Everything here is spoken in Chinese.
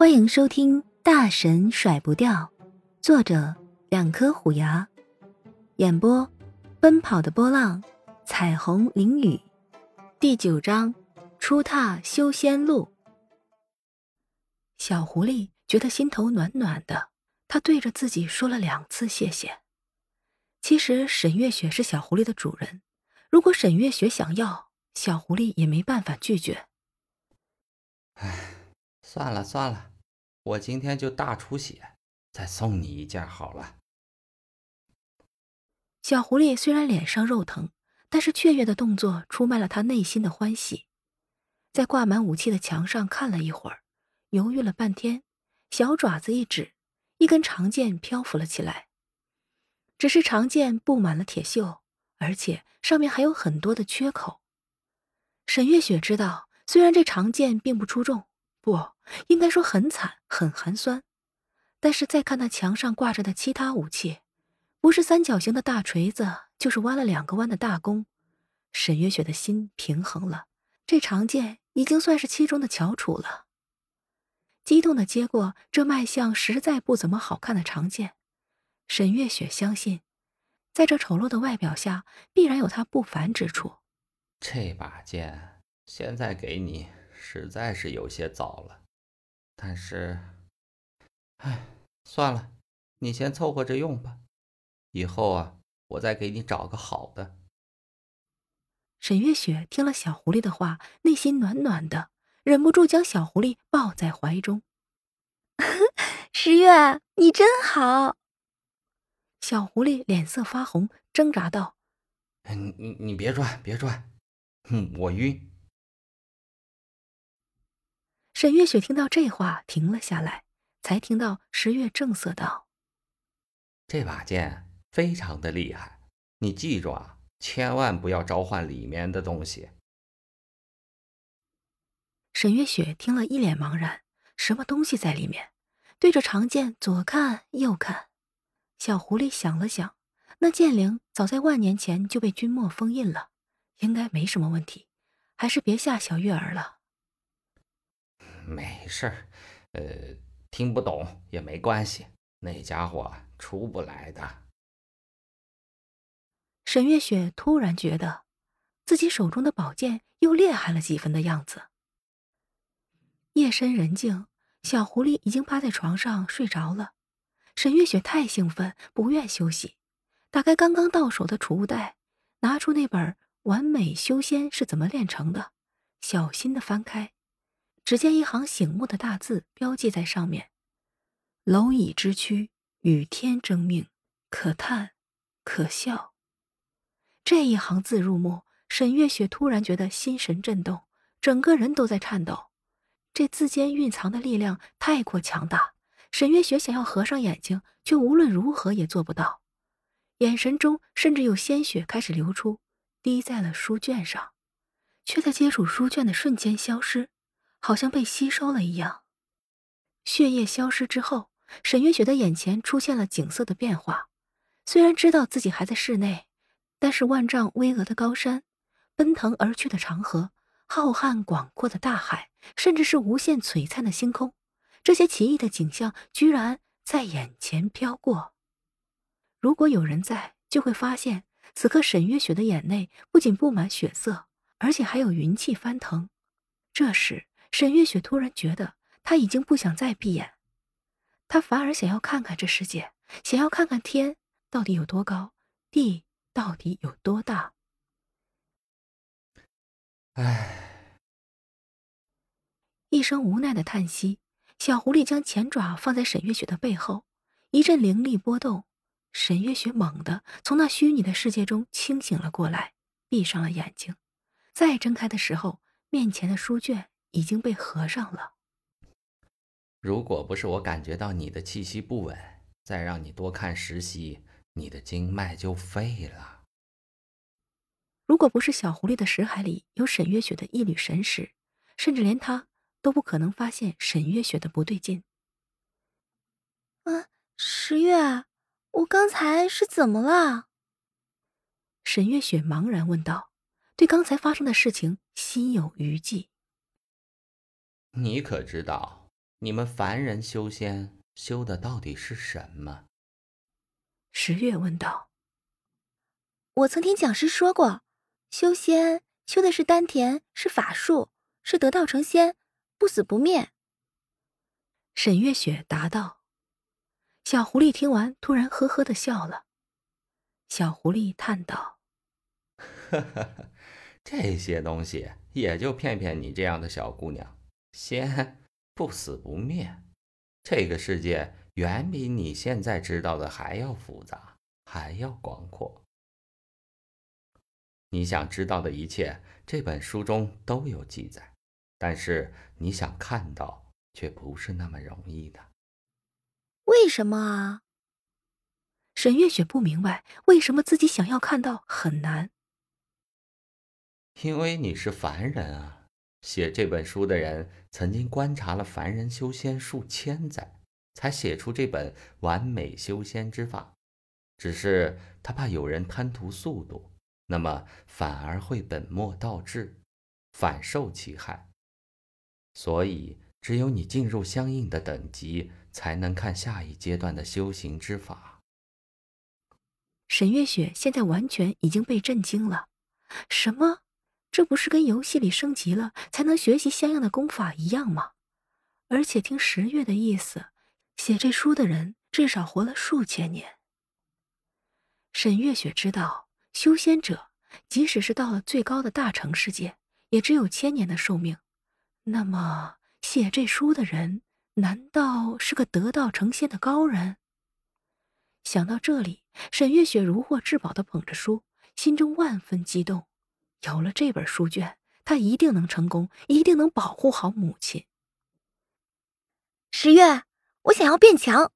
欢迎收听《大神甩不掉》，作者两颗虎牙，演播奔跑的波浪，彩虹淋雨，第九章初踏修仙路。小狐狸觉得心头暖暖的，他对着自己说了两次谢谢。其实沈月雪是小狐狸的主人，如果沈月雪想要，小狐狸也没办法拒绝。唉，算了算了。我今天就大出血，再送你一件好了。小狐狸虽然脸上肉疼，但是雀跃的动作出卖了他内心的欢喜。在挂满武器的墙上看了一会儿，犹豫了半天，小爪子一指，一根长剑漂浮了起来。只是长剑布满了铁锈，而且上面还有很多的缺口。沈月雪知道，虽然这长剑并不出众。不应该说很惨，很寒酸。但是再看那墙上挂着的其他武器，不是三角形的大锤子，就是弯了两个弯的大弓。沈月雪的心平衡了，这长剑已经算是其中的翘楚了。激动的接过这卖相实在不怎么好看的长剑，沈月雪相信，在这丑陋的外表下，必然有它不凡之处。这把剑现在给你。实在是有些早了，但是，唉，算了，你先凑合着用吧。以后啊，我再给你找个好的。沈月雪听了小狐狸的话，内心暖暖的，忍不住将小狐狸抱在怀中。十月，你真好。小狐狸脸色发红，挣扎道：“你你你别转，别转，哼，我晕。”沈月雪听到这话，停了下来，才听到十月正色道：“这把剑非常的厉害，你记住啊，千万不要召唤里面的东西。”沈月雪听了一脸茫然，什么东西在里面？对着长剑左看右看，小狐狸想了想，那剑灵早在万年前就被君莫封印了，应该没什么问题，还是别吓小月儿了。没事儿，呃，听不懂也没关系，那家伙出不来的。沈月雪突然觉得，自己手中的宝剑又厉害了几分的样子。夜深人静，小狐狸已经趴在床上睡着了。沈月雪太兴奋，不愿休息，打开刚刚到手的储物袋，拿出那本《完美修仙是怎么炼成的》，小心的翻开。只见一行醒目的大字标记在上面：“蝼蚁之躯，与天争命，可叹，可笑。”这一行字入目，沈月雪突然觉得心神震动，整个人都在颤抖。这字间蕴藏的力量太过强大，沈月雪想要合上眼睛，却无论如何也做不到。眼神中甚至有鲜血开始流出，滴在了书卷上，却在接触书卷的瞬间消失。好像被吸收了一样，血液消失之后，沈月雪的眼前出现了景色的变化。虽然知道自己还在室内，但是万丈巍峨的高山，奔腾而去的长河，浩瀚广阔的大海，甚至是无限璀璨的星空，这些奇异的景象居然在眼前飘过。如果有人在，就会发现，此刻沈月雪的眼内不仅布满血色，而且还有云气翻腾。这时。沈月雪突然觉得，她已经不想再闭眼，她反而想要看看这世界，想要看看天到底有多高，地到底有多大。唉，一声无奈的叹息，小狐狸将前爪放在沈月雪的背后，一阵灵力波动，沈月雪猛地从那虚拟的世界中清醒了过来，闭上了眼睛，再睁开的时候，面前的书卷。已经被合上了。如果不是我感觉到你的气息不稳，再让你多看十息，你的经脉就废了。如果不是小狐狸的识海里有沈月雪的一缕神识，甚至连他都不可能发现沈月雪的不对劲。啊，十月，我刚才是怎么了？沈月雪茫然问道，对刚才发生的事情心有余悸。你可知道，你们凡人修仙修的到底是什么？十月问道。我曾听讲师说过，修仙修的是丹田，是法术，是得道成仙，不死不灭。沈月雪答道。小狐狸听完，突然呵呵的笑了。小狐狸叹道：“呵呵呵，这些东西也就骗骗你这样的小姑娘。仙不死不灭，这个世界远比你现在知道的还要复杂，还要广阔。你想知道的一切，这本书中都有记载，但是你想看到，却不是那么容易的。为什么啊？”沈月雪不明白为什么自己想要看到很难。因为你是凡人啊！写这本书的人曾经观察了凡人修仙数千载，才写出这本完美修仙之法。只是他怕有人贪图速度，那么反而会本末倒置，反受其害。所以只有你进入相应的等级，才能看下一阶段的修行之法。沈月雪现在完全已经被震惊了，什么？这不是跟游戏里升级了才能学习相应的功法一样吗？而且听十月的意思，写这书的人至少活了数千年。沈月雪知道，修仙者即使是到了最高的大成世界，也只有千年的寿命。那么，写这书的人难道是个得道成仙的高人？想到这里，沈月雪如获至宝的捧着书，心中万分激动。有了这本书卷，他一定能成功，一定能保护好母亲。十月，我想要变强。